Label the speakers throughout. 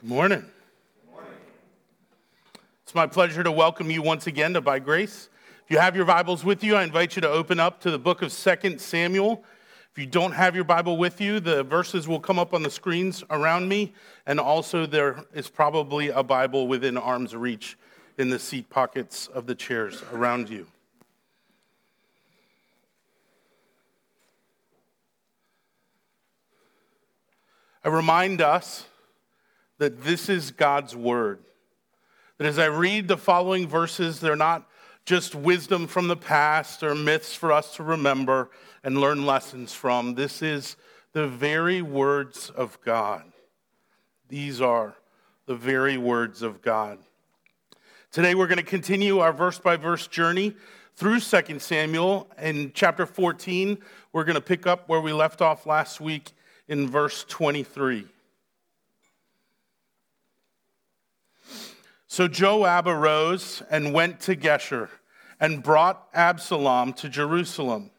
Speaker 1: Good morning. It's my pleasure to welcome you once again to By Grace. If you have your Bibles with you, I invite you to open up to the book of 2 Samuel. If you don't have your Bible with you, the verses will come up on the screens around me, and also there is probably a Bible within arm's reach in the seat pockets of the chairs around you. I remind us that this is God's word. That as I read the following verses, they're not just wisdom from the past or myths for us to remember and learn lessons from. This is the very words of God. These are the very words of God. Today we're going to continue our verse by verse journey through 2 Samuel. In chapter 14, we're going to pick up where we left off last week in verse 23. So Joab arose and went to Geshur and brought Absalom to Jerusalem.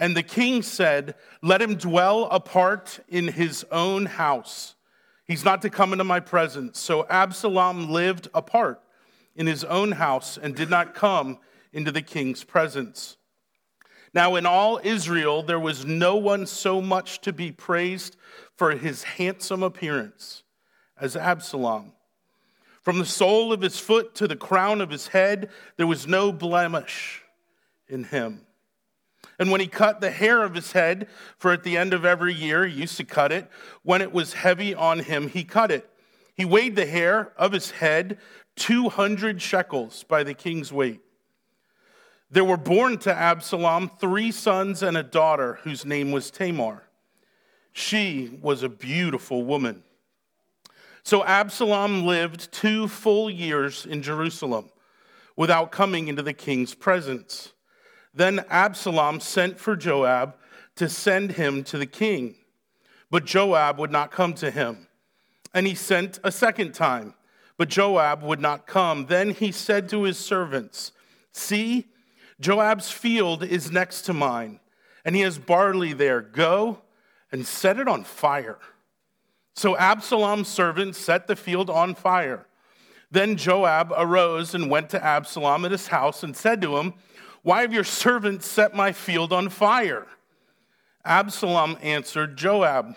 Speaker 1: And the king said, Let him dwell apart in his own house. He's not to come into my presence. So Absalom lived apart in his own house and did not come into the king's presence. Now, in all Israel, there was no one so much to be praised for his handsome appearance as Absalom. From the sole of his foot to the crown of his head, there was no blemish in him. And when he cut the hair of his head, for at the end of every year he used to cut it, when it was heavy on him, he cut it. He weighed the hair of his head 200 shekels by the king's weight. There were born to Absalom three sons and a daughter whose name was Tamar. She was a beautiful woman. So Absalom lived two full years in Jerusalem without coming into the king's presence. Then Absalom sent for Joab to send him to the king. But Joab would not come to him. And he sent a second time, but Joab would not come. Then he said to his servants, See, Joab's field is next to mine, and he has barley there. Go and set it on fire. So Absalom's servants set the field on fire. Then Joab arose and went to Absalom at his house and said to him, Why have your servants set my field on fire? Absalom answered Joab,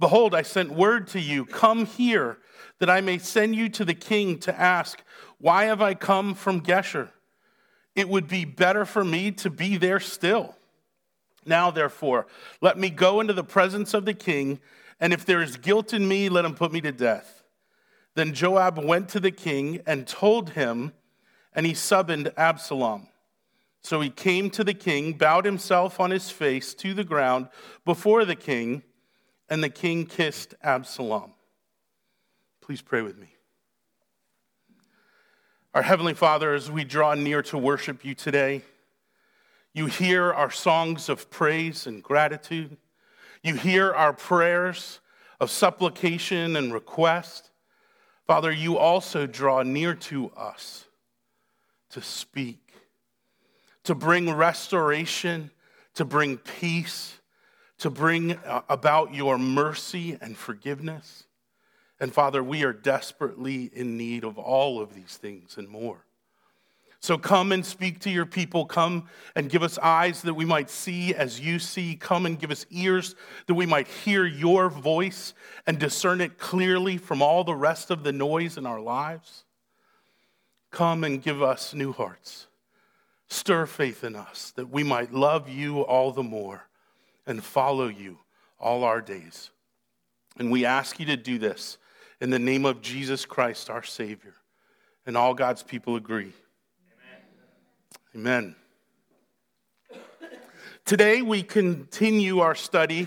Speaker 1: Behold, I sent word to you, Come here, that I may send you to the king to ask, Why have I come from Geshur? It would be better for me to be there still. Now, therefore, let me go into the presence of the king and if there is guilt in me, let him put me to death. Then Joab went to the king and told him, and he summoned Absalom. So he came to the king, bowed himself on his face to the ground before the king, and the king kissed Absalom. Please pray with me. Our Heavenly Father, as we draw near to worship you today, you hear our songs of praise and gratitude. You hear our prayers of supplication and request. Father, you also draw near to us to speak, to bring restoration, to bring peace, to bring uh, about your mercy and forgiveness. And Father, we are desperately in need of all of these things and more. So come and speak to your people. Come and give us eyes that we might see as you see. Come and give us ears that we might hear your voice and discern it clearly from all the rest of the noise in our lives. Come and give us new hearts. Stir faith in us that we might love you all the more and follow you all our days. And we ask you to do this in the name of Jesus Christ, our Savior. And all God's people agree. Amen. Today we continue our study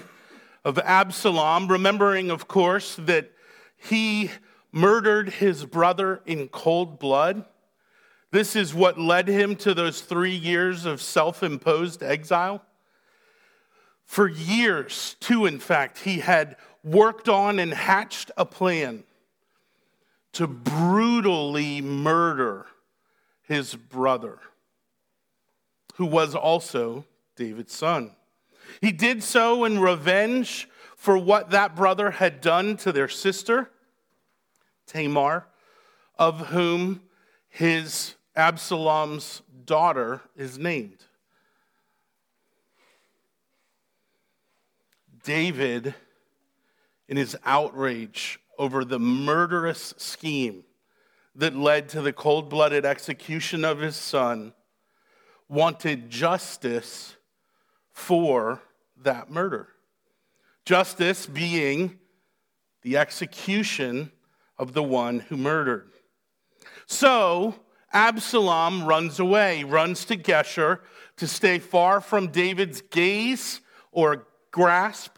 Speaker 1: of Absalom, remembering, of course, that he murdered his brother in cold blood. This is what led him to those three years of self imposed exile. For years, too, in fact, he had worked on and hatched a plan to brutally murder his brother who was also David's son. He did so in revenge for what that brother had done to their sister, Tamar, of whom his Absalom's daughter is named. David, in his outrage over the murderous scheme that led to the cold blooded execution of his son, wanted justice for that murder. Justice being the execution of the one who murdered. So Absalom runs away, runs to Geshur to stay far from David's gaze or grasp.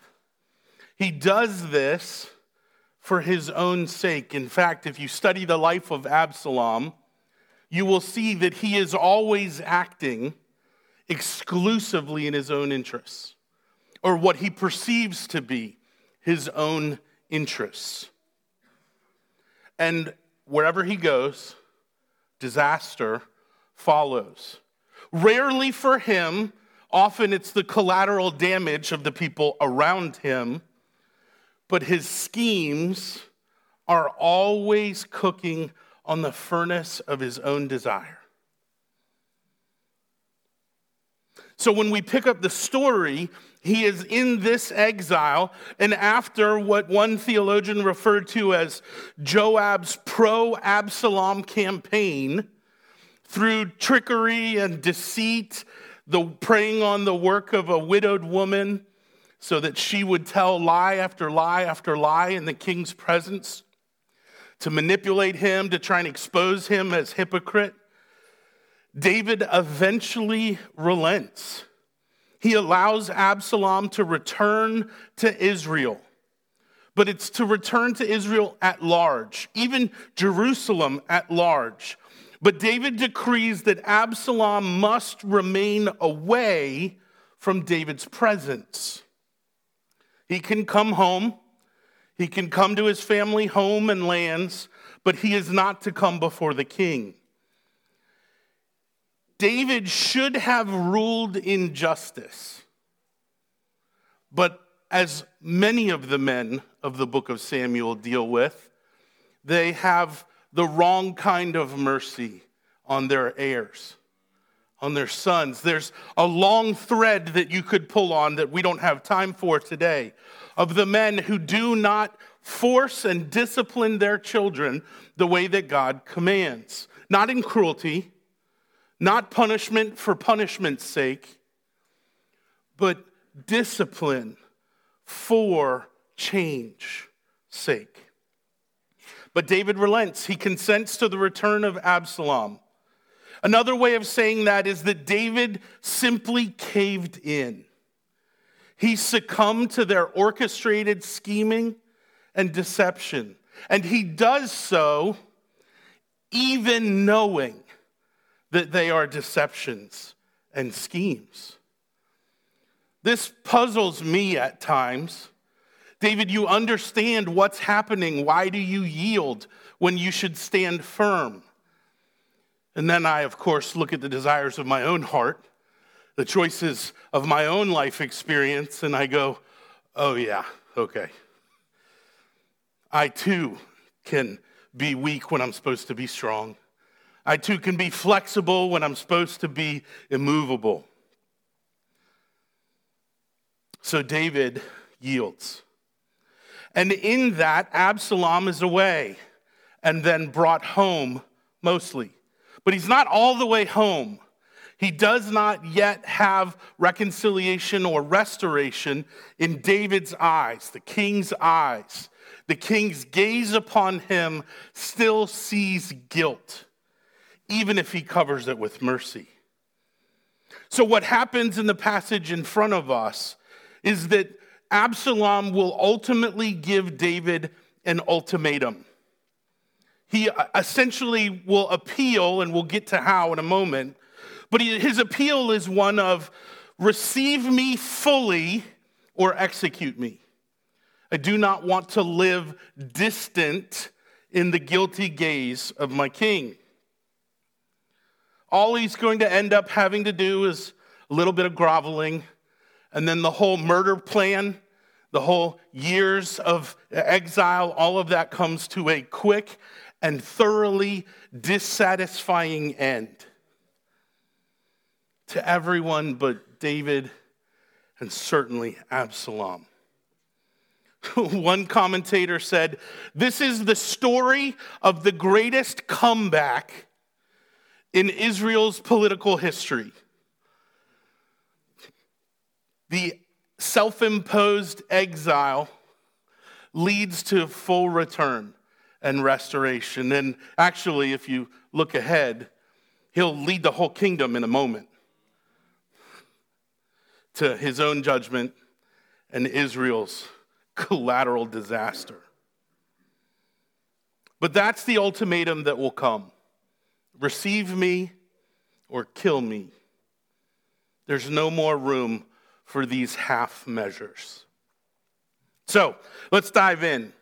Speaker 1: He does this for his own sake. In fact, if you study the life of Absalom, you will see that he is always acting exclusively in his own interests, or what he perceives to be his own interests. And wherever he goes, disaster follows. Rarely for him, often it's the collateral damage of the people around him, but his schemes are always cooking on the furnace of his own desire. So when we pick up the story, he is in this exile, and after what one theologian referred to as Joab's pro Absalom campaign, through trickery and deceit, the preying on the work of a widowed woman, so that she would tell lie after lie after lie in the king's presence, to manipulate him, to try and expose him as hypocrite. David eventually relents. He allows Absalom to return to Israel, but it's to return to Israel at large, even Jerusalem at large. But David decrees that Absalom must remain away from David's presence. He can come home, he can come to his family home and lands, but he is not to come before the king. David should have ruled in justice. But as many of the men of the book of Samuel deal with, they have the wrong kind of mercy on their heirs, on their sons. There's a long thread that you could pull on that we don't have time for today of the men who do not force and discipline their children the way that God commands, not in cruelty not punishment for punishment's sake, but discipline for change sake. But David relents. He consents to the return of Absalom. Another way of saying that is that David simply caved in. He succumbed to their orchestrated scheming and deception. And he does so even knowing that they are deceptions and schemes. This puzzles me at times. David, you understand what's happening. Why do you yield when you should stand firm? And then I, of course, look at the desires of my own heart, the choices of my own life experience, and I go, oh, yeah, okay. I too can be weak when I'm supposed to be strong. I too can be flexible when I'm supposed to be immovable. So David yields. And in that, Absalom is away and then brought home mostly. But he's not all the way home. He does not yet have reconciliation or restoration in David's eyes, the king's eyes. The king's gaze upon him still sees guilt even if he covers it with mercy. So, what happens in the passage in front of us is that Absalom will ultimately give David an ultimatum. He uh, essentially will appeal, and we'll get to how in a moment, but his appeal is one of receive me fully or execute me. I do not want to live distant in the guilty gaze of my king. All he's going to end up having to do is a little bit of groveling, and then the whole murder plan the whole years of exile, all of that comes to a quick and thoroughly dissatisfying end to everyone but David and certainly Absalom. One commentator said, This is the story of the greatest comeback in Israel's political history. The self imposed exile leads to full return and restoration. And actually, if you look ahead, he'll lead the whole kingdom in a moment to his own judgment and Israel's collateral disaster. But that's the ultimatum that will come receive me or kill me. There's no more room for these half measures. So let's dive in.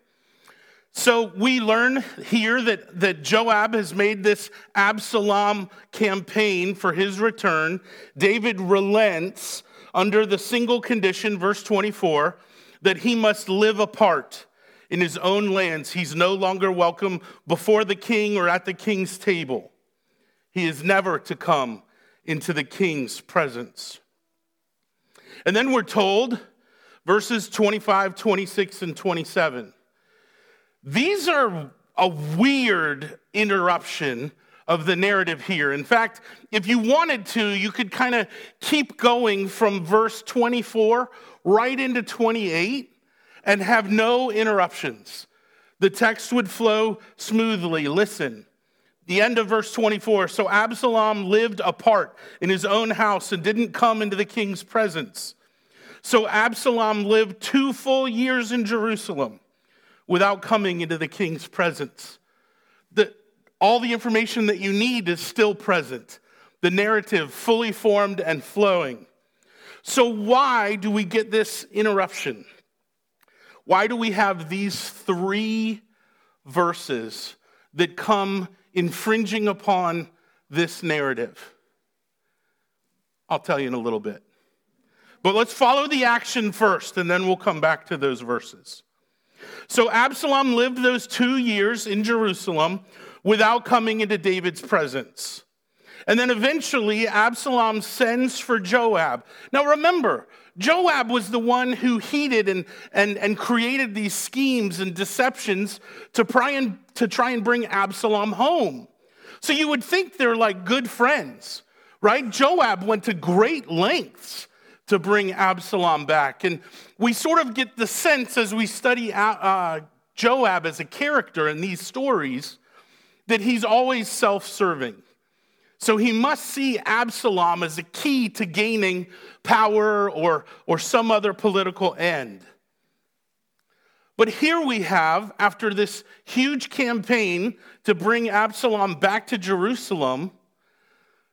Speaker 1: So we learn here that, that Joab has made this Absalom campaign for his return. David relents under the single condition, verse 24, that he must live apart in his own lands. He's no longer welcome before the king or at the king's table. He is never to come into the king's presence. And then we're told, verses 25, 26, and 27. These are a weird interruption of the narrative here. In fact, if you wanted to, you could kind of keep going from verse 24 right into 28 and have no interruptions. The text would flow smoothly. Listen. The end of verse 24. So Absalom lived apart in his own house and didn't come into the king's presence. So Absalom lived two full years in Jerusalem without coming into the king's presence. All the information that you need is still present, the narrative fully formed and flowing. So, why do we get this interruption? Why do we have these three verses that come infringing upon this narrative? I'll tell you in a little bit. But let's follow the action first, and then we'll come back to those verses. So Absalom lived those two years in Jerusalem without coming into David's presence. And then eventually, Absalom sends for Joab. Now remember, Joab was the one who heeded and, and, and created these schemes and deceptions to try, and, to try and bring Absalom home. So you would think they're like good friends, right? Joab went to great lengths to bring Absalom back. And we sort of get the sense as we study uh, Joab as a character in these stories that he's always self serving. So he must see Absalom as a key to gaining power or, or some other political end. But here we have, after this huge campaign to bring Absalom back to Jerusalem,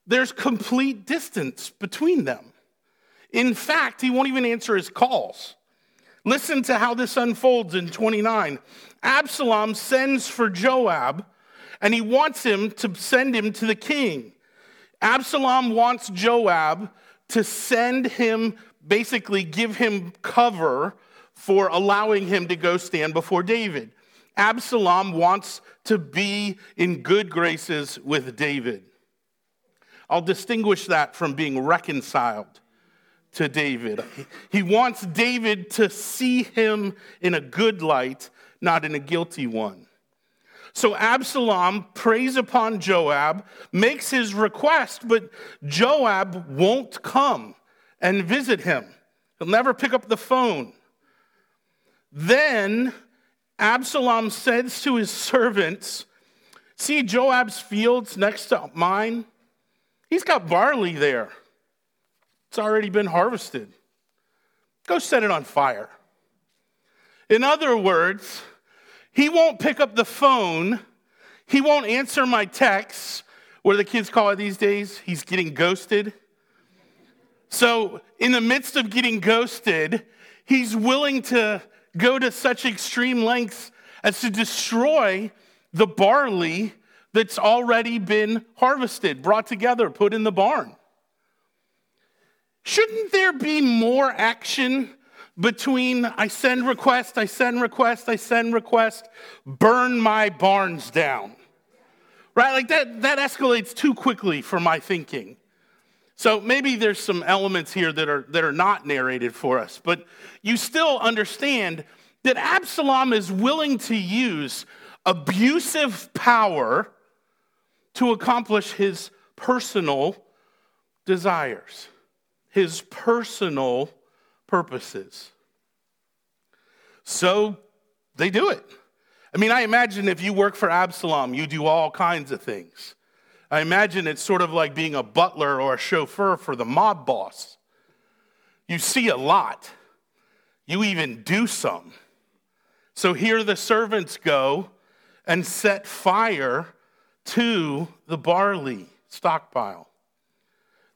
Speaker 1: there's complete distance between them. In fact, he won't even answer his calls. Listen to how this unfolds in 29. Absalom sends for Joab and he wants him to send him to the king. Absalom wants Joab to send him, basically, give him cover for allowing him to go stand before David. Absalom wants to be in good graces with David. I'll distinguish that from being reconciled to David. He wants David to see him in a good light, not in a guilty one. So Absalom preys upon Joab, makes his request, but Joab won't come and visit him. He'll never pick up the phone. Then Absalom says to his servants, See Joab's fields next to mine? He's got barley there. It's already been harvested. Go set it on fire. In other words, he won't pick up the phone. He won't answer my texts. What do the kids call it these days? He's getting ghosted. So, in the midst of getting ghosted, he's willing to go to such extreme lengths as to destroy the barley that's already been harvested, brought together, put in the barn. Shouldn't there be more action between I send request, I send request, I send request, burn my barns down. Right? Like that, that escalates too quickly for my thinking. So maybe there's some elements here that are, that are not narrated for us, but you still understand that Absalom is willing to use abusive power to accomplish his personal desires, his personal purposes. So they do it. I mean, I imagine if you work for Absalom, you do all kinds of things. I imagine it's sort of like being a butler or a chauffeur for the mob boss. You see a lot, you even do some. So here the servants go and set fire to the barley stockpile.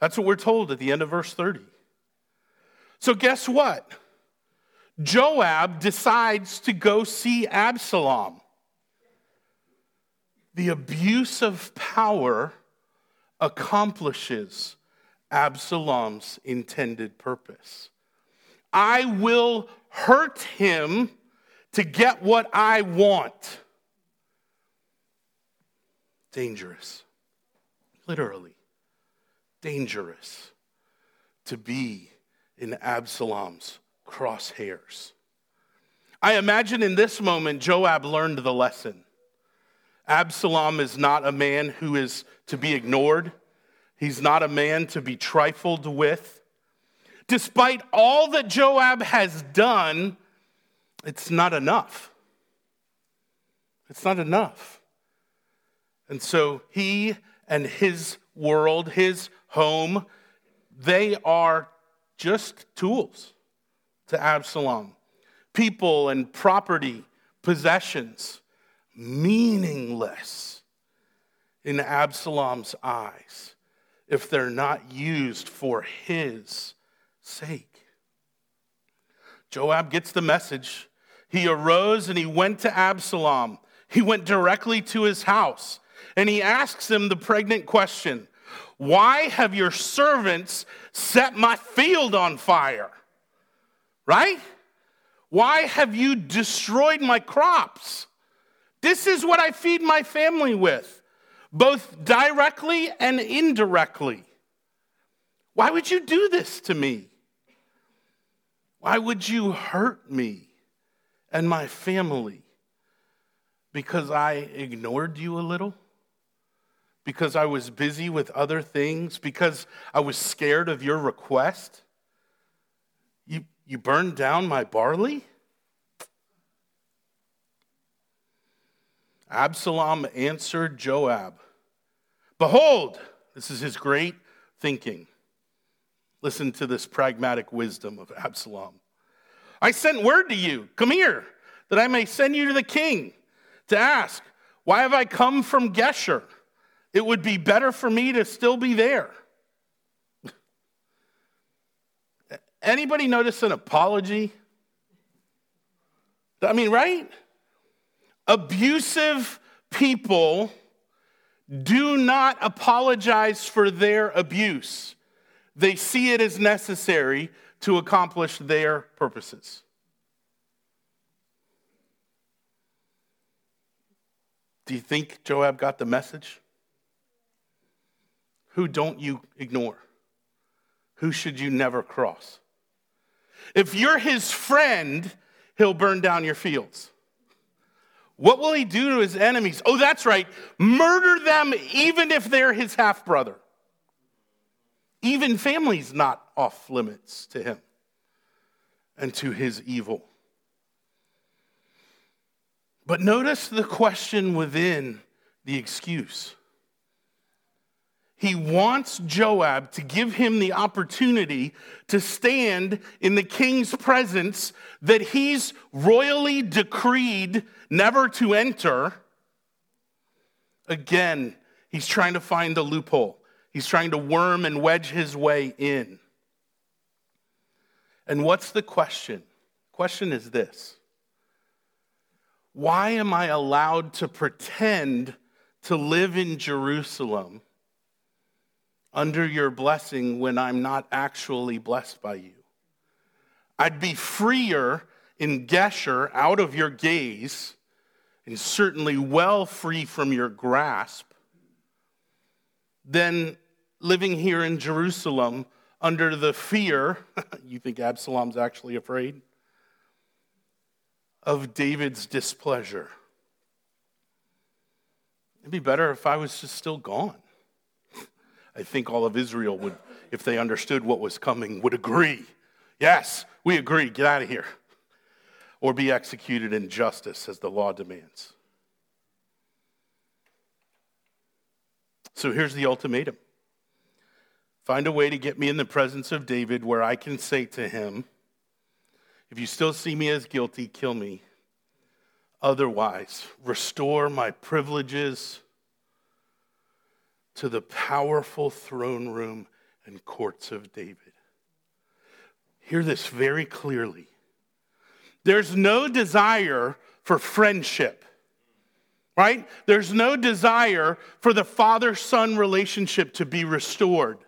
Speaker 1: That's what we're told at the end of verse 30. So, guess what? Joab decides to go see Absalom. The abuse of power accomplishes Absalom's intended purpose. I will hurt him to get what I want. Dangerous. Literally, dangerous to be in Absalom's crosshairs. I imagine in this moment, Joab learned the lesson. Absalom is not a man who is to be ignored, he's not a man to be trifled with. Despite all that Joab has done, it's not enough. It's not enough. And so he and his world, his home, they are just tools to Absalom. People and property, possessions, meaningless in Absalom's eyes if they're not used for his sake. Joab gets the message. He arose and he went to Absalom. He went directly to his house and he asks him the pregnant question Why have your servants set my field on fire? Right? Why have you destroyed my crops? This is what I feed my family with, both directly and indirectly. Why would you do this to me? Why would you hurt me and my family? Because I ignored you a little? Because I was busy with other things, because I was scared of your request? You, you burned down my barley? Absalom answered Joab, Behold, this is his great thinking. Listen to this pragmatic wisdom of Absalom. I sent word to you, come here, that I may send you to the king to ask, Why have I come from Geshur? It would be better for me to still be there. Anybody notice an apology? I mean, right? Abusive people do not apologize for their abuse. They see it as necessary to accomplish their purposes. Do you think Joab got the message? Who don't you ignore? Who should you never cross? If you're his friend, he'll burn down your fields. What will he do to his enemies? Oh, that's right. Murder them even if they're his half brother. Even family's not off limits to him and to his evil. But notice the question within the excuse. He wants Joab to give him the opportunity to stand in the king's presence that he's royally decreed never to enter. Again, he's trying to find the loophole. He's trying to worm and wedge his way in. And what's the question? Question is this Why am I allowed to pretend to live in Jerusalem under your blessing when I'm not actually blessed by you? I'd be freer in Geshur out of your gaze, and certainly well free from your grasp, than living here in Jerusalem under the fear, you think Absalom's actually afraid, of David's displeasure. It'd be better if I was just still gone. I think all of Israel would, if they understood what was coming, would agree. Yes, we agree, get out of here. Or be executed in justice as the law demands. So here's the ultimatum find a way to get me in the presence of David where I can say to him, If you still see me as guilty, kill me. Otherwise, restore my privileges to the powerful throne room and courts of David. Hear this very clearly. There's no desire for friendship, right? There's no desire for the father son relationship to be restored.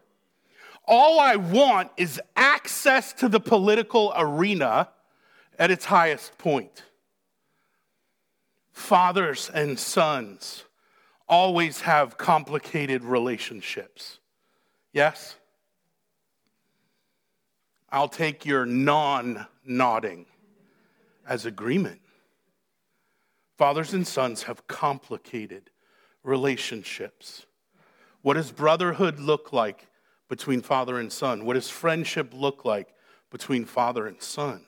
Speaker 1: All I want is access to the political arena at its highest point. Fathers and sons always have complicated relationships. Yes? I'll take your non nodding as agreement. Fathers and sons have complicated relationships. What does brotherhood look like between father and son? What does friendship look like between father and son?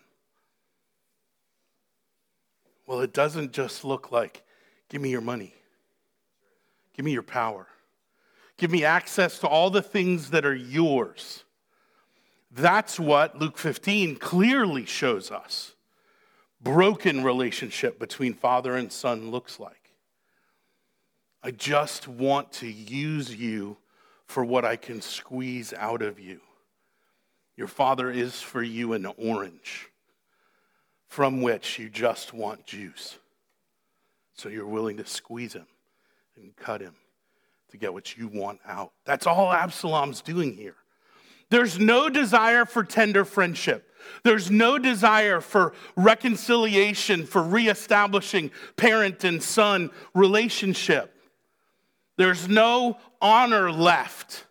Speaker 1: Well, it doesn't just look like, give me your money, give me your power, give me access to all the things that are yours. That's what Luke 15 clearly shows us. Broken relationship between father and son looks like. I just want to use you for what I can squeeze out of you. Your father is for you an orange from which you just want juice. So you're willing to squeeze him and cut him to get what you want out. That's all Absalom's doing here. There's no desire for tender friendship. There's no desire for reconciliation, for reestablishing parent and son relationship. There's no honor left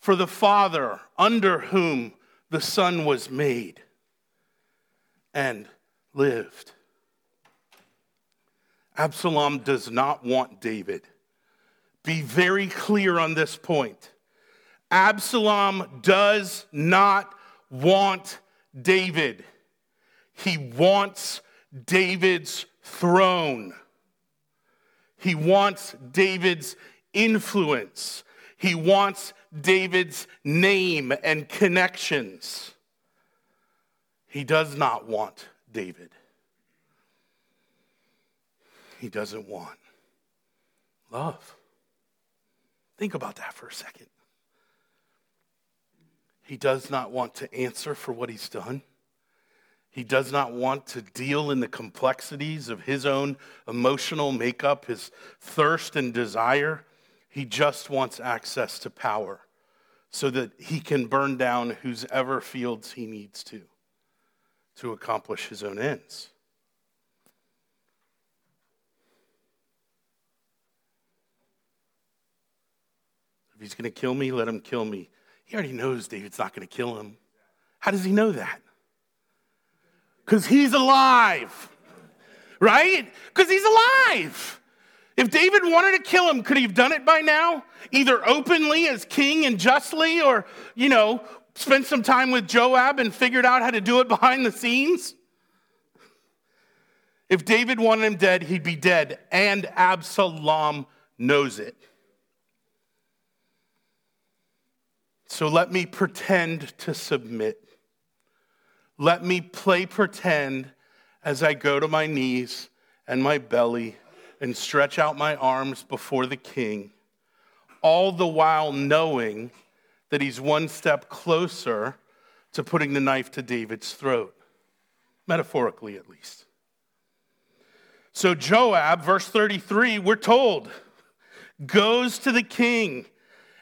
Speaker 1: for the father under whom the son was made and lived. Absalom does not want David. Be very clear on this point. Absalom does not want David. He wants David's throne. He wants David's influence. He wants David's name and connections. He does not want David. He doesn't want love. Think about that for a second. He does not want to answer for what he's done. He does not want to deal in the complexities of his own emotional makeup, his thirst and desire. He just wants access to power so that he can burn down whose ever fields he needs to to accomplish his own ends. If he's going to kill me, let him kill me. He already knows David's not going to kill him. How does he know that? Because he's alive, right? Because he's alive. If David wanted to kill him, could he have done it by now? Either openly as king and justly, or, you know, spent some time with Joab and figured out how to do it behind the scenes? If David wanted him dead, he'd be dead, and Absalom knows it. So let me pretend to submit. Let me play pretend as I go to my knees and my belly and stretch out my arms before the king, all the while knowing that he's one step closer to putting the knife to David's throat, metaphorically at least. So Joab, verse 33, we're told, goes to the king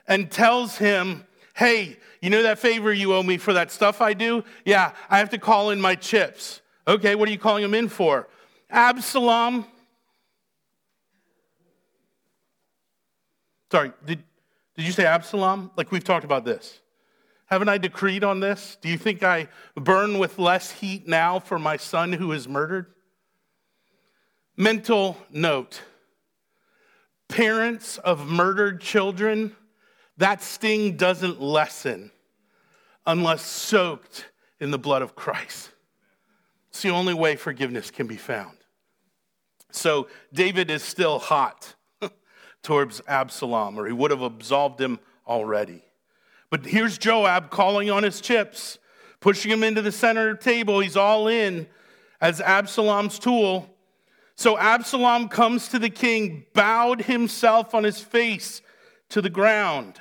Speaker 1: and tells him, Hey, you know that favor you owe me for that stuff I do? Yeah, I have to call in my chips. Okay, what are you calling them in for? Absalom. Sorry, did, did you say Absalom? Like we've talked about this. Haven't I decreed on this? Do you think I burn with less heat now for my son who is murdered? Mental note parents of murdered children, that sting doesn't lessen unless soaked in the blood of Christ. It's the only way forgiveness can be found. So David is still hot towards Absalom, or he would have absolved him already. But here's Joab calling on his chips, pushing him into the center of the table. He's all in as Absalom's tool. So Absalom comes to the king, bowed himself on his face to the ground.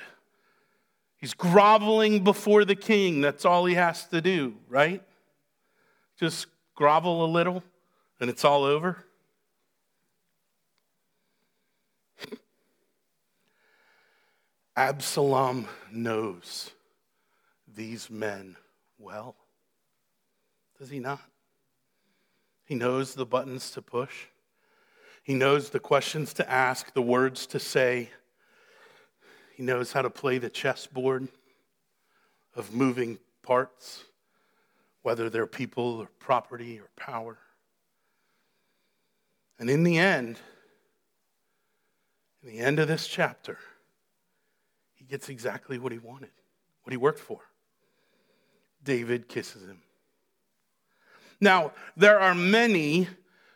Speaker 1: He's groveling before the king. That's all he has to do, right? Just grovel a little and it's all over. Absalom knows these men well. Does he not? He knows the buttons to push. He knows the questions to ask, the words to say. He knows how to play the chessboard of moving parts, whether they're people or property or power. And in the end, in the end of this chapter, he gets exactly what he wanted, what he worked for. David kisses him. Now, there are many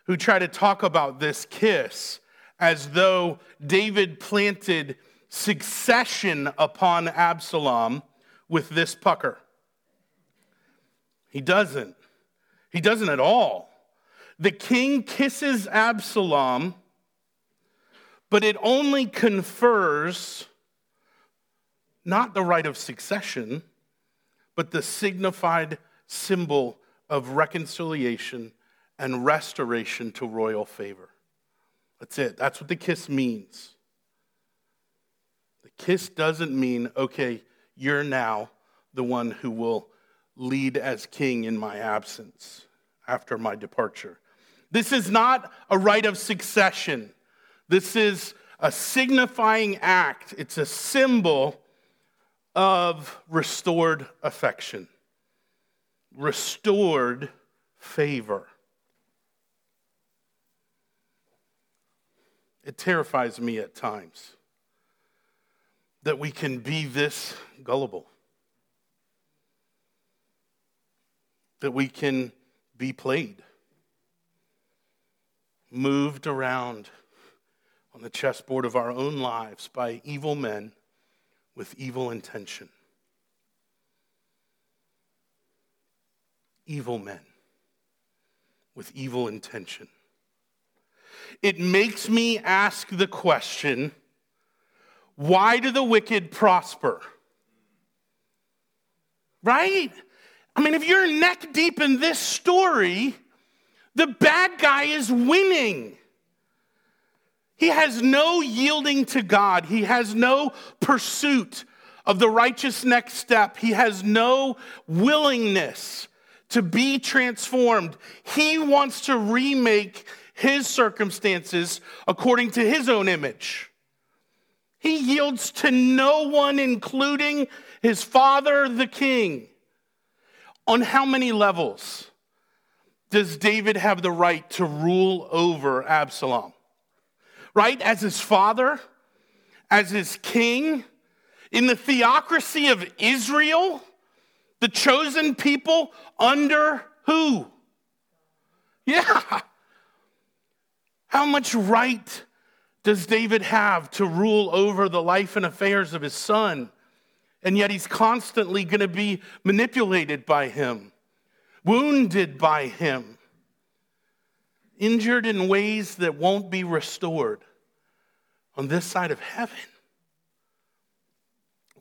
Speaker 1: who try to talk about this kiss as though David planted succession upon Absalom with this pucker. He doesn't. He doesn't at all. The king kisses Absalom, but it only confers not the right of succession, but the signified symbol of reconciliation and restoration to royal favor. That's it. That's what the kiss means. Kiss doesn't mean, okay, you're now the one who will lead as king in my absence after my departure. This is not a right of succession. This is a signifying act. It's a symbol of restored affection restored favor. It terrifies me at times that we can be this gullible, that we can be played, moved around on the chessboard of our own lives by evil men with evil intention. evil men with evil intention. It makes me ask the question why do the wicked prosper? Right? I mean, if you're neck deep in this story, the bad guy is winning. He has no yielding to God. He has no pursuit of the righteous next step. He has no willingness to be transformed. He wants to remake his circumstances according to his own image. He yields to no one, including his father, the king. On how many levels does David have the right to rule over Absalom? Right? As his father, as his king, in the theocracy of Israel, the chosen people under who? Yeah. How much right does David have to rule over the life and affairs of his son? And yet he's constantly going to be manipulated by him, wounded by him, injured in ways that won't be restored on this side of heaven.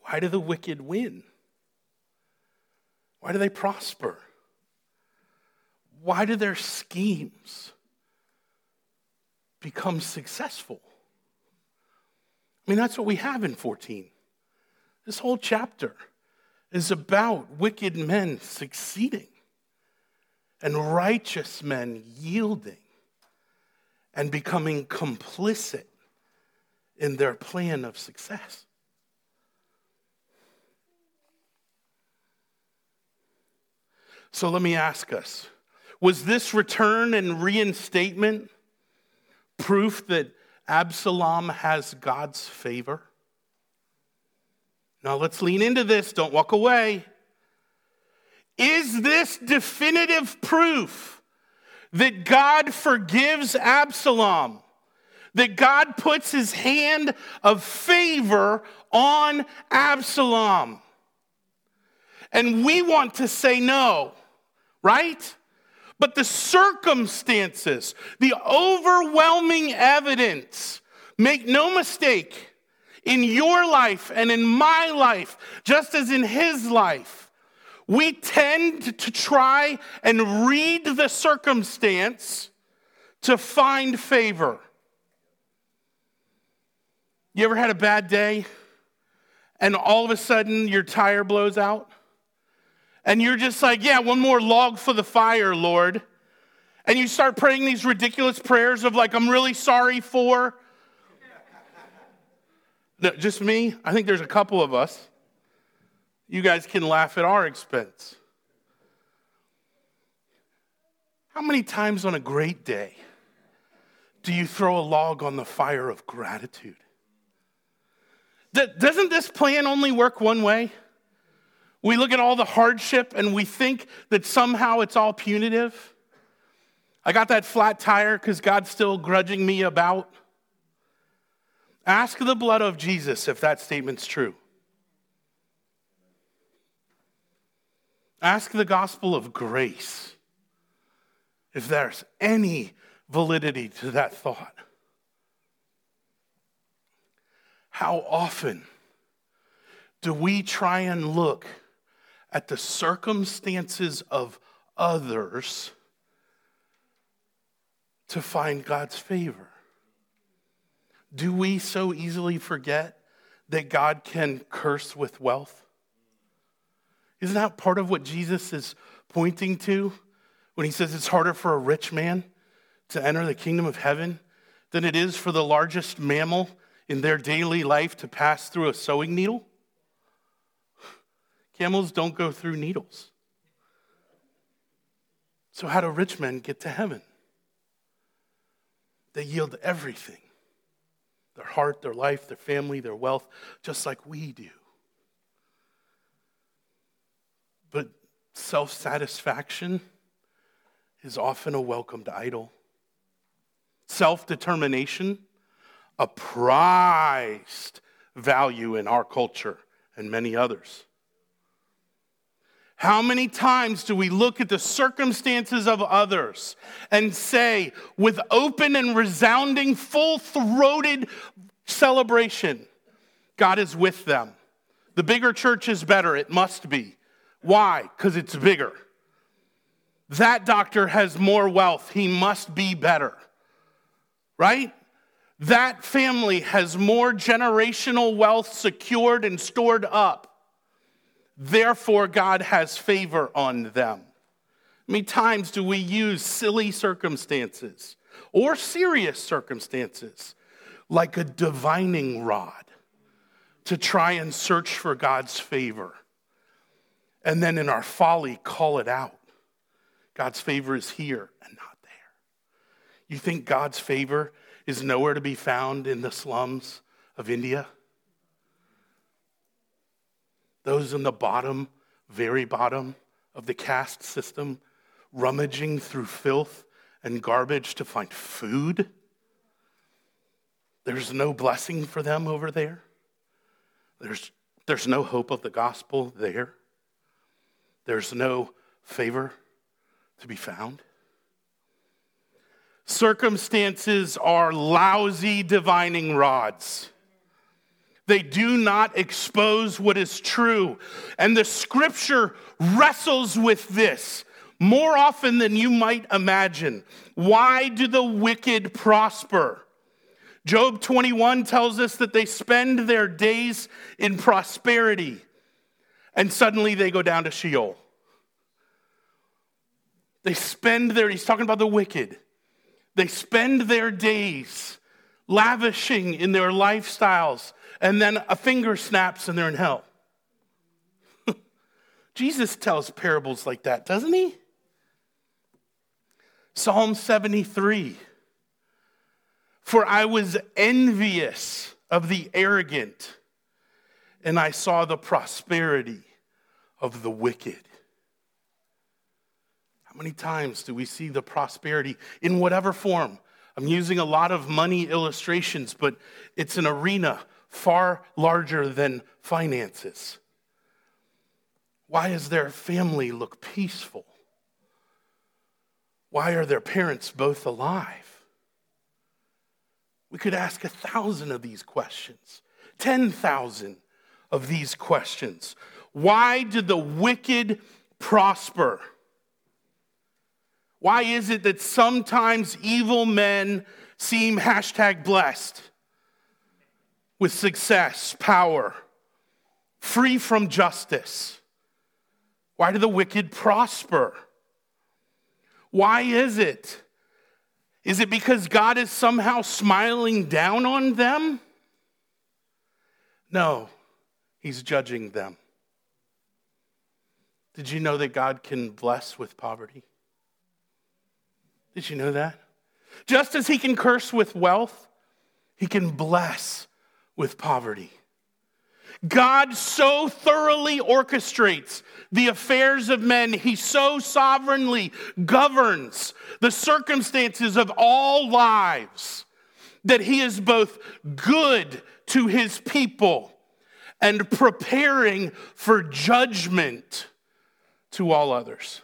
Speaker 1: Why do the wicked win? Why do they prosper? Why do their schemes become successful? I mean, that's what we have in 14. This whole chapter is about wicked men succeeding and righteous men yielding and becoming complicit in their plan of success. So let me ask us was this return and reinstatement proof that Absalom has God's favor? Now let's lean into this, don't walk away. Is this definitive proof that God forgives Absalom? That God puts his hand of favor on Absalom? And we want to say no, right? But the circumstances, the overwhelming evidence, make no mistake, in your life and in my life, just as in his life, we tend to try and read the circumstance to find favor. You ever had a bad day and all of a sudden your tire blows out? And you're just like, yeah, one more log for the fire, Lord. And you start praying these ridiculous prayers of, like, I'm really sorry for. No, Just me? I think there's a couple of us. You guys can laugh at our expense. How many times on a great day do you throw a log on the fire of gratitude? Doesn't this plan only work one way? We look at all the hardship and we think that somehow it's all punitive. I got that flat tire because God's still grudging me about. Ask the blood of Jesus if that statement's true. Ask the gospel of grace if there's any validity to that thought. How often do we try and look at the circumstances of others to find God's favor? Do we so easily forget that God can curse with wealth? Isn't that part of what Jesus is pointing to when he says it's harder for a rich man to enter the kingdom of heaven than it is for the largest mammal in their daily life to pass through a sewing needle? Camels don't go through needles. So, how do rich men get to heaven? They yield everything their heart, their life, their family, their wealth, just like we do. But self satisfaction is often a welcomed idol. Self determination, a prized value in our culture and many others. How many times do we look at the circumstances of others and say, with open and resounding, full throated celebration, God is with them? The bigger church is better, it must be. Why? Because it's bigger. That doctor has more wealth, he must be better. Right? That family has more generational wealth secured and stored up. Therefore, God has favor on them. How many times do we use silly circumstances or serious circumstances like a divining rod to try and search for God's favor? And then in our folly, call it out. God's favor is here and not there. You think God's favor is nowhere to be found in the slums of India? Those in the bottom, very bottom of the caste system, rummaging through filth and garbage to find food. There's no blessing for them over there. There's, there's no hope of the gospel there. There's no favor to be found. Circumstances are lousy divining rods. They do not expose what is true. And the scripture wrestles with this more often than you might imagine. Why do the wicked prosper? Job 21 tells us that they spend their days in prosperity and suddenly they go down to Sheol. They spend their, he's talking about the wicked. They spend their days lavishing in their lifestyles, and then a finger snaps and they're in hell. Jesus tells parables like that, doesn't he? Psalm 73 For I was envious of the arrogant, and I saw the prosperity of the wicked. How many times do we see the prosperity in whatever form? I'm using a lot of money illustrations, but it's an arena far larger than finances. Why does their family look peaceful? Why are their parents both alive? We could ask a thousand of these questions, 10,000 of these questions. Why did the wicked prosper? Why is it that sometimes evil men seem hashtag blessed with success, power, free from justice? Why do the wicked prosper? Why is it? Is it because God is somehow smiling down on them? No, He's judging them. Did you know that God can bless with poverty? Did you know that? Just as he can curse with wealth, he can bless with poverty. God so thoroughly orchestrates the affairs of men, he so sovereignly governs the circumstances of all lives that he is both good to his people and preparing for judgment to all others.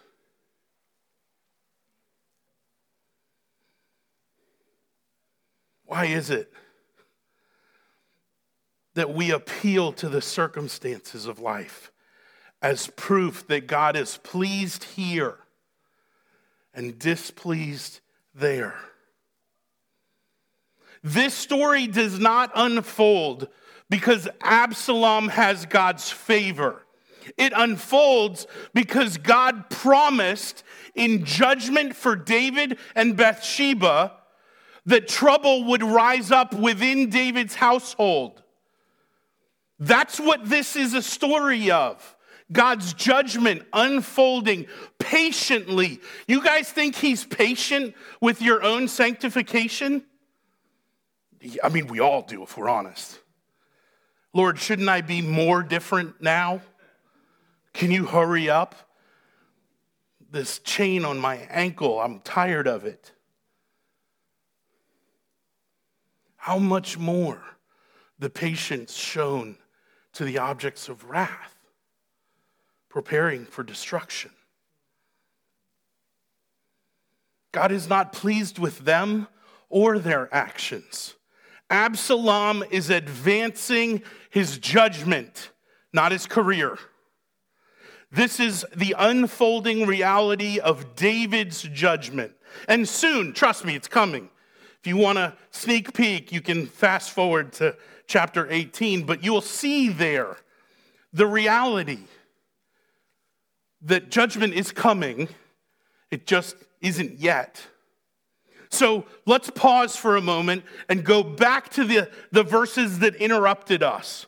Speaker 1: Why is it that we appeal to the circumstances of life as proof that God is pleased here and displeased there? This story does not unfold because Absalom has God's favor. It unfolds because God promised in judgment for David and Bathsheba that trouble would rise up within David's household. That's what this is a story of. God's judgment unfolding patiently. You guys think he's patient with your own sanctification? I mean, we all do if we're honest. Lord, shouldn't I be more different now? Can you hurry up? This chain on my ankle, I'm tired of it. How much more the patience shown to the objects of wrath, preparing for destruction. God is not pleased with them or their actions. Absalom is advancing his judgment, not his career. This is the unfolding reality of David's judgment. And soon, trust me, it's coming. If you want a sneak peek, you can fast forward to chapter 18, but you will see there the reality that judgment is coming, it just isn't yet. So let's pause for a moment and go back to the, the verses that interrupted us.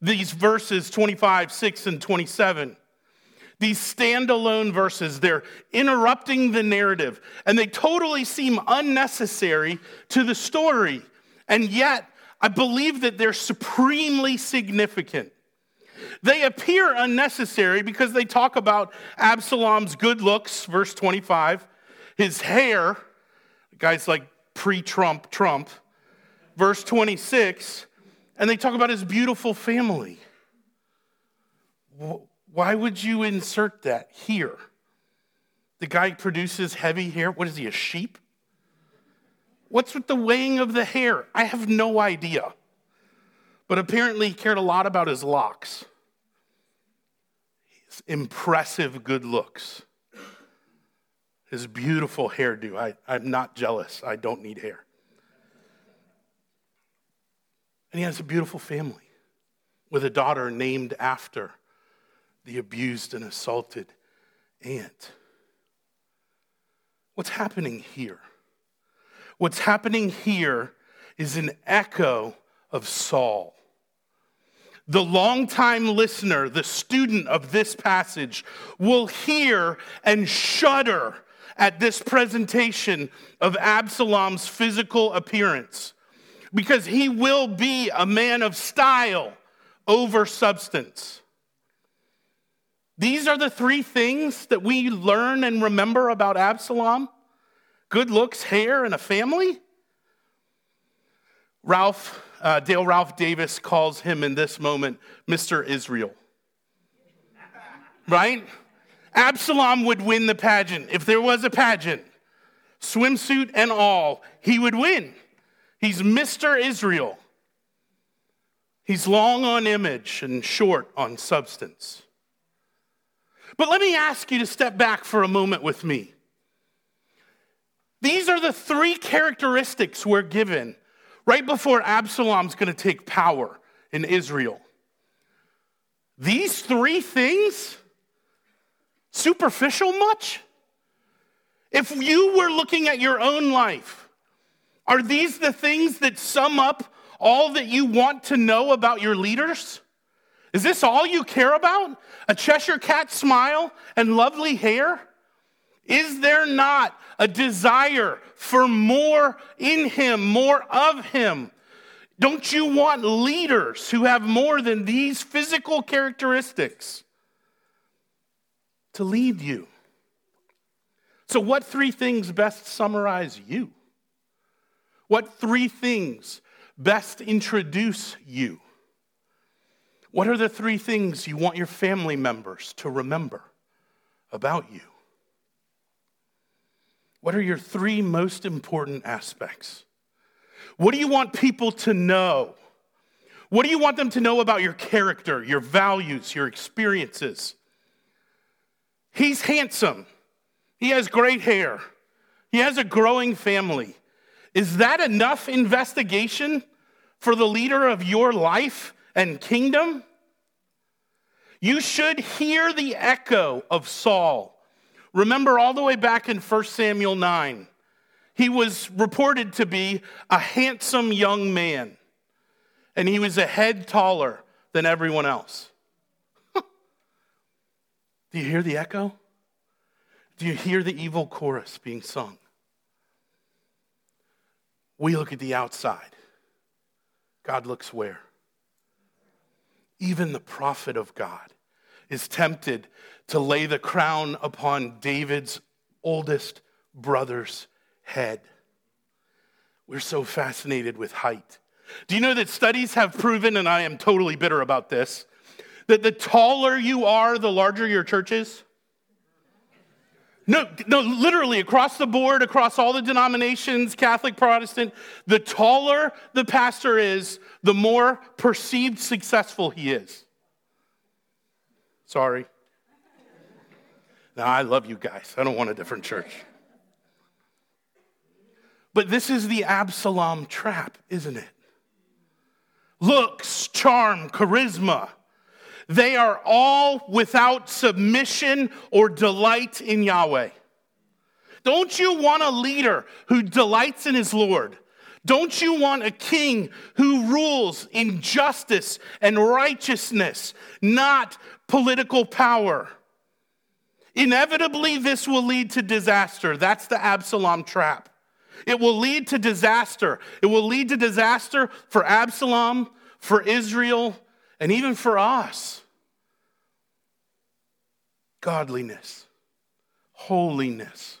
Speaker 1: These verses 25, 6, and 27. These standalone verses, they're interrupting the narrative and they totally seem unnecessary to the story. And yet, I believe that they're supremely significant. They appear unnecessary because they talk about Absalom's good looks, verse 25, his hair, guys like pre Trump, Trump, verse 26, and they talk about his beautiful family. Why would you insert that here? The guy produces heavy hair. What is he, a sheep? What's with the weighing of the hair? I have no idea. But apparently, he cared a lot about his locks, his impressive good looks, his beautiful hairdo. I, I'm not jealous. I don't need hair. And he has a beautiful family with a daughter named after the abused and assaulted aunt. What's happening here? What's happening here is an echo of Saul. The longtime listener, the student of this passage, will hear and shudder at this presentation of Absalom's physical appearance because he will be a man of style over substance. These are the three things that we learn and remember about Absalom good looks, hair, and a family. Ralph, uh, Dale Ralph Davis calls him in this moment Mr. Israel. Right? Absalom would win the pageant. If there was a pageant, swimsuit and all, he would win. He's Mr. Israel. He's long on image and short on substance. But let me ask you to step back for a moment with me. These are the three characteristics we're given right before Absalom's going to take power in Israel. These three things, superficial much? If you were looking at your own life, are these the things that sum up all that you want to know about your leaders? Is this all you care about? A Cheshire cat smile and lovely hair? Is there not a desire for more in him, more of him? Don't you want leaders who have more than these physical characteristics to lead you? So, what three things best summarize you? What three things best introduce you? What are the three things you want your family members to remember about you? What are your three most important aspects? What do you want people to know? What do you want them to know about your character, your values, your experiences? He's handsome. He has great hair. He has a growing family. Is that enough investigation for the leader of your life and kingdom? You should hear the echo of Saul. Remember, all the way back in 1 Samuel 9, he was reported to be a handsome young man, and he was a head taller than everyone else. Do you hear the echo? Do you hear the evil chorus being sung? We look at the outside. God looks where? Even the prophet of God is tempted to lay the crown upon David's oldest brother's head. We're so fascinated with height. Do you know that studies have proven, and I am totally bitter about this, that the taller you are, the larger your church is? No, no, literally across the board, across all the denominations, Catholic, Protestant, the taller the pastor is, the more perceived successful he is. Sorry. Now, I love you guys. I don't want a different church. But this is the Absalom trap, isn't it? Looks, charm, charisma. They are all without submission or delight in Yahweh. Don't you want a leader who delights in his Lord? Don't you want a king who rules in justice and righteousness, not political power? Inevitably, this will lead to disaster. That's the Absalom trap. It will lead to disaster. It will lead to disaster for Absalom, for Israel, and even for us. Godliness, holiness,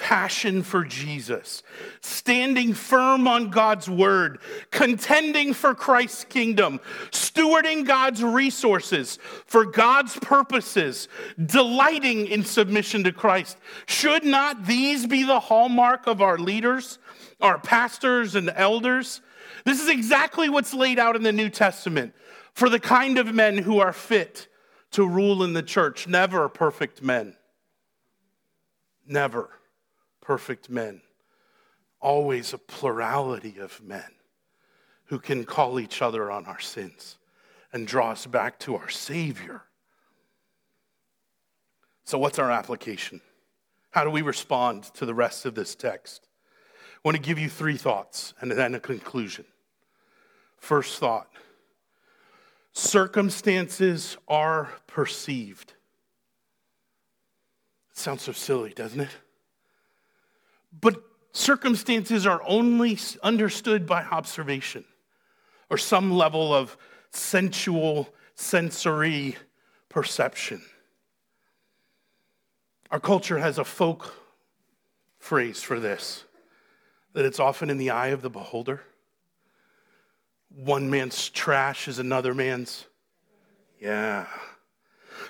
Speaker 1: passion for Jesus, standing firm on God's word, contending for Christ's kingdom, stewarding God's resources for God's purposes, delighting in submission to Christ. Should not these be the hallmark of our leaders, our pastors and elders? This is exactly what's laid out in the New Testament for the kind of men who are fit to rule in the church. Never perfect men. Never perfect men. Always a plurality of men who can call each other on our sins and draw us back to our Savior. So, what's our application? How do we respond to the rest of this text? I want to give you three thoughts and then a conclusion. First thought circumstances are perceived. It sounds so silly, doesn't it? But circumstances are only understood by observation or some level of sensual, sensory perception. Our culture has a folk phrase for this that it's often in the eye of the beholder. One man's trash is another man's. Yeah.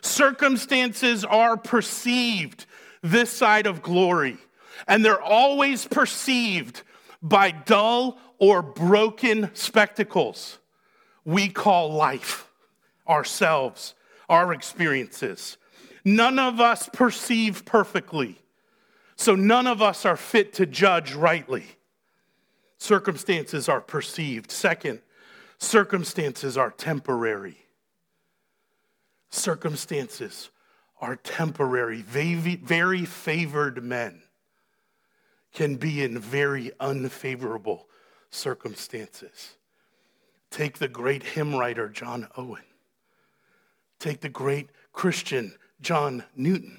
Speaker 1: Circumstances are perceived this side of glory, and they're always perceived by dull or broken spectacles we call life, ourselves, our experiences. None of us perceive perfectly, so none of us are fit to judge rightly. Circumstances are perceived. Second, circumstances are temporary. Circumstances are temporary. Very favored men can be in very unfavorable circumstances. Take the great hymn writer John Owen. Take the great Christian John Newton.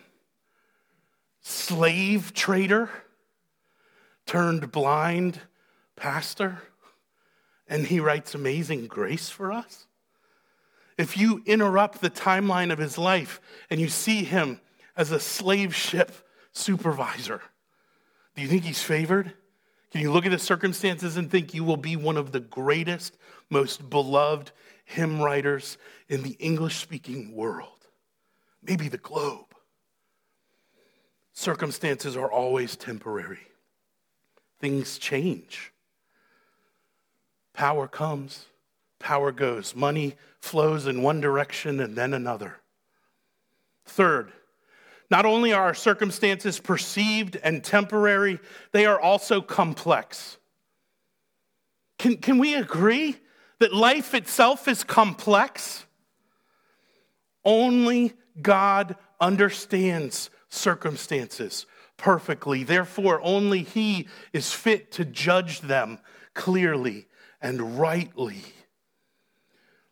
Speaker 1: Slave trader turned blind pastor, and he writes Amazing Grace for us. If you interrupt the timeline of his life and you see him as a slave ship supervisor, do you think he's favored? Can you look at the circumstances and think you will be one of the greatest, most beloved hymn writers in the English speaking world? Maybe the globe. Circumstances are always temporary, things change. Power comes, power goes. Money flows in one direction and then another. Third, not only are our circumstances perceived and temporary, they are also complex. Can, can we agree that life itself is complex? Only God understands circumstances perfectly. Therefore, only He is fit to judge them clearly and rightly.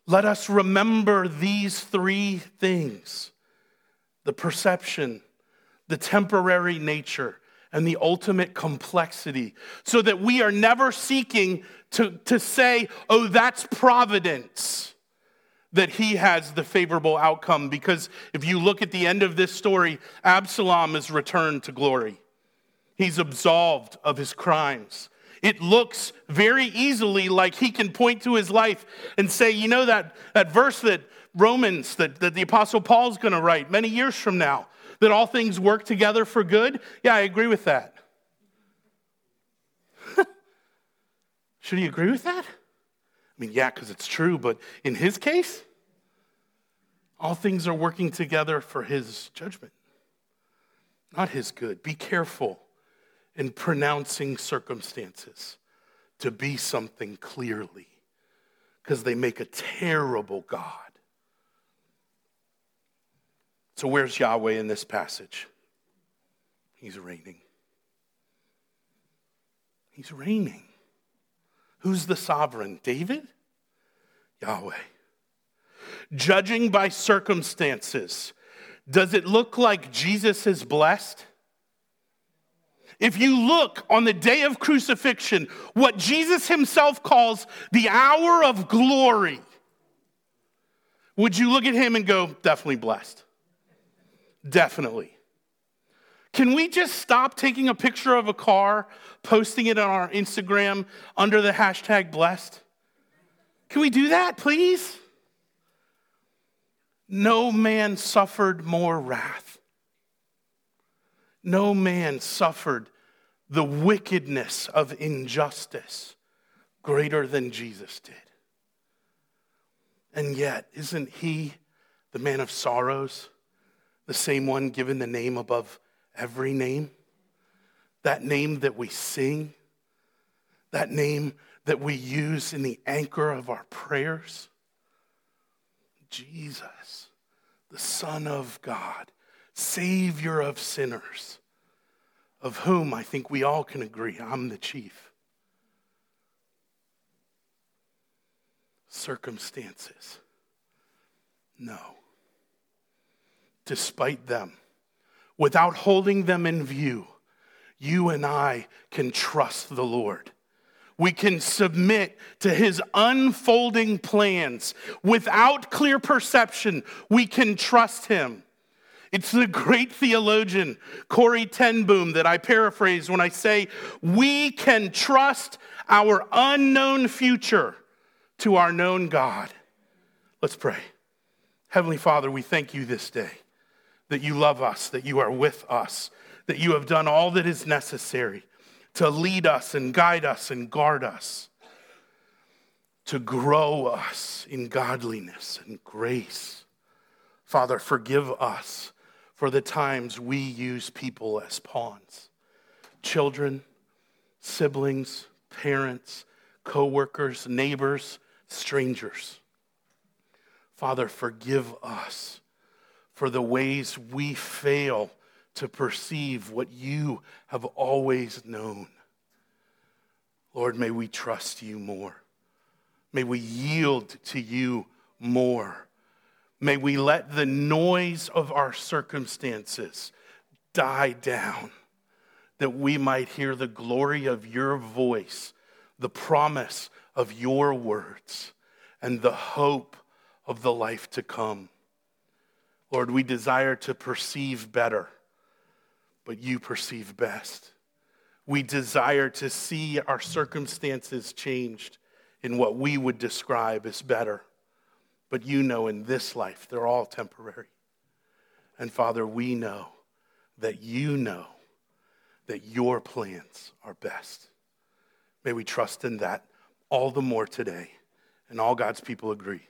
Speaker 1: Let us remember these three things the perception, the temporary nature, and the ultimate complexity, so that we are never seeking to, to say, oh, that's providence, that he has the favorable outcome. Because if you look at the end of this story, Absalom is returned to glory, he's absolved of his crimes. It looks very easily like he can point to his life and say, you know, that, that verse that Romans that, that the Apostle Paul's going to write many years from now, that all things work together for good? Yeah, I agree with that. Should he agree with that? I mean, yeah, because it's true, but in his case, all things are working together for his judgment, not his good. Be careful in pronouncing circumstances to be something clearly, because they make a terrible God. So, where's Yahweh in this passage? He's reigning. He's reigning. Who's the sovereign? David? Yahweh. Judging by circumstances, does it look like Jesus is blessed? If you look on the day of crucifixion, what Jesus himself calls the hour of glory, would you look at him and go, definitely blessed? Definitely. Can we just stop taking a picture of a car, posting it on our Instagram under the hashtag blessed? Can we do that, please? No man suffered more wrath. No man suffered the wickedness of injustice greater than Jesus did. And yet, isn't he the man of sorrows? The same one given the name above every name, that name that we sing, that name that we use in the anchor of our prayers? Jesus, the Son of God, Savior of sinners, of whom I think we all can agree I'm the chief. Circumstances. No. Despite them, without holding them in view, you and I can trust the Lord. We can submit to his unfolding plans without clear perception. We can trust him. It's the great theologian, Corrie ten Boom, that I paraphrase when I say, We can trust our unknown future to our known God. Let's pray. Heavenly Father, we thank you this day that you love us, that you are with us, that you have done all that is necessary to lead us and guide us and guard us, to grow us in godliness and grace. Father, forgive us for the times we use people as pawns children, siblings, parents, co workers, neighbors, strangers. Father, forgive us for the ways we fail to perceive what you have always known. Lord, may we trust you more. May we yield to you more. May we let the noise of our circumstances die down, that we might hear the glory of your voice, the promise of your words, and the hope of the life to come. Lord, we desire to perceive better but you perceive best. We desire to see our circumstances changed in what we would describe as better. But you know in this life, they're all temporary. And Father, we know that you know that your plans are best. May we trust in that all the more today. And all God's people agree.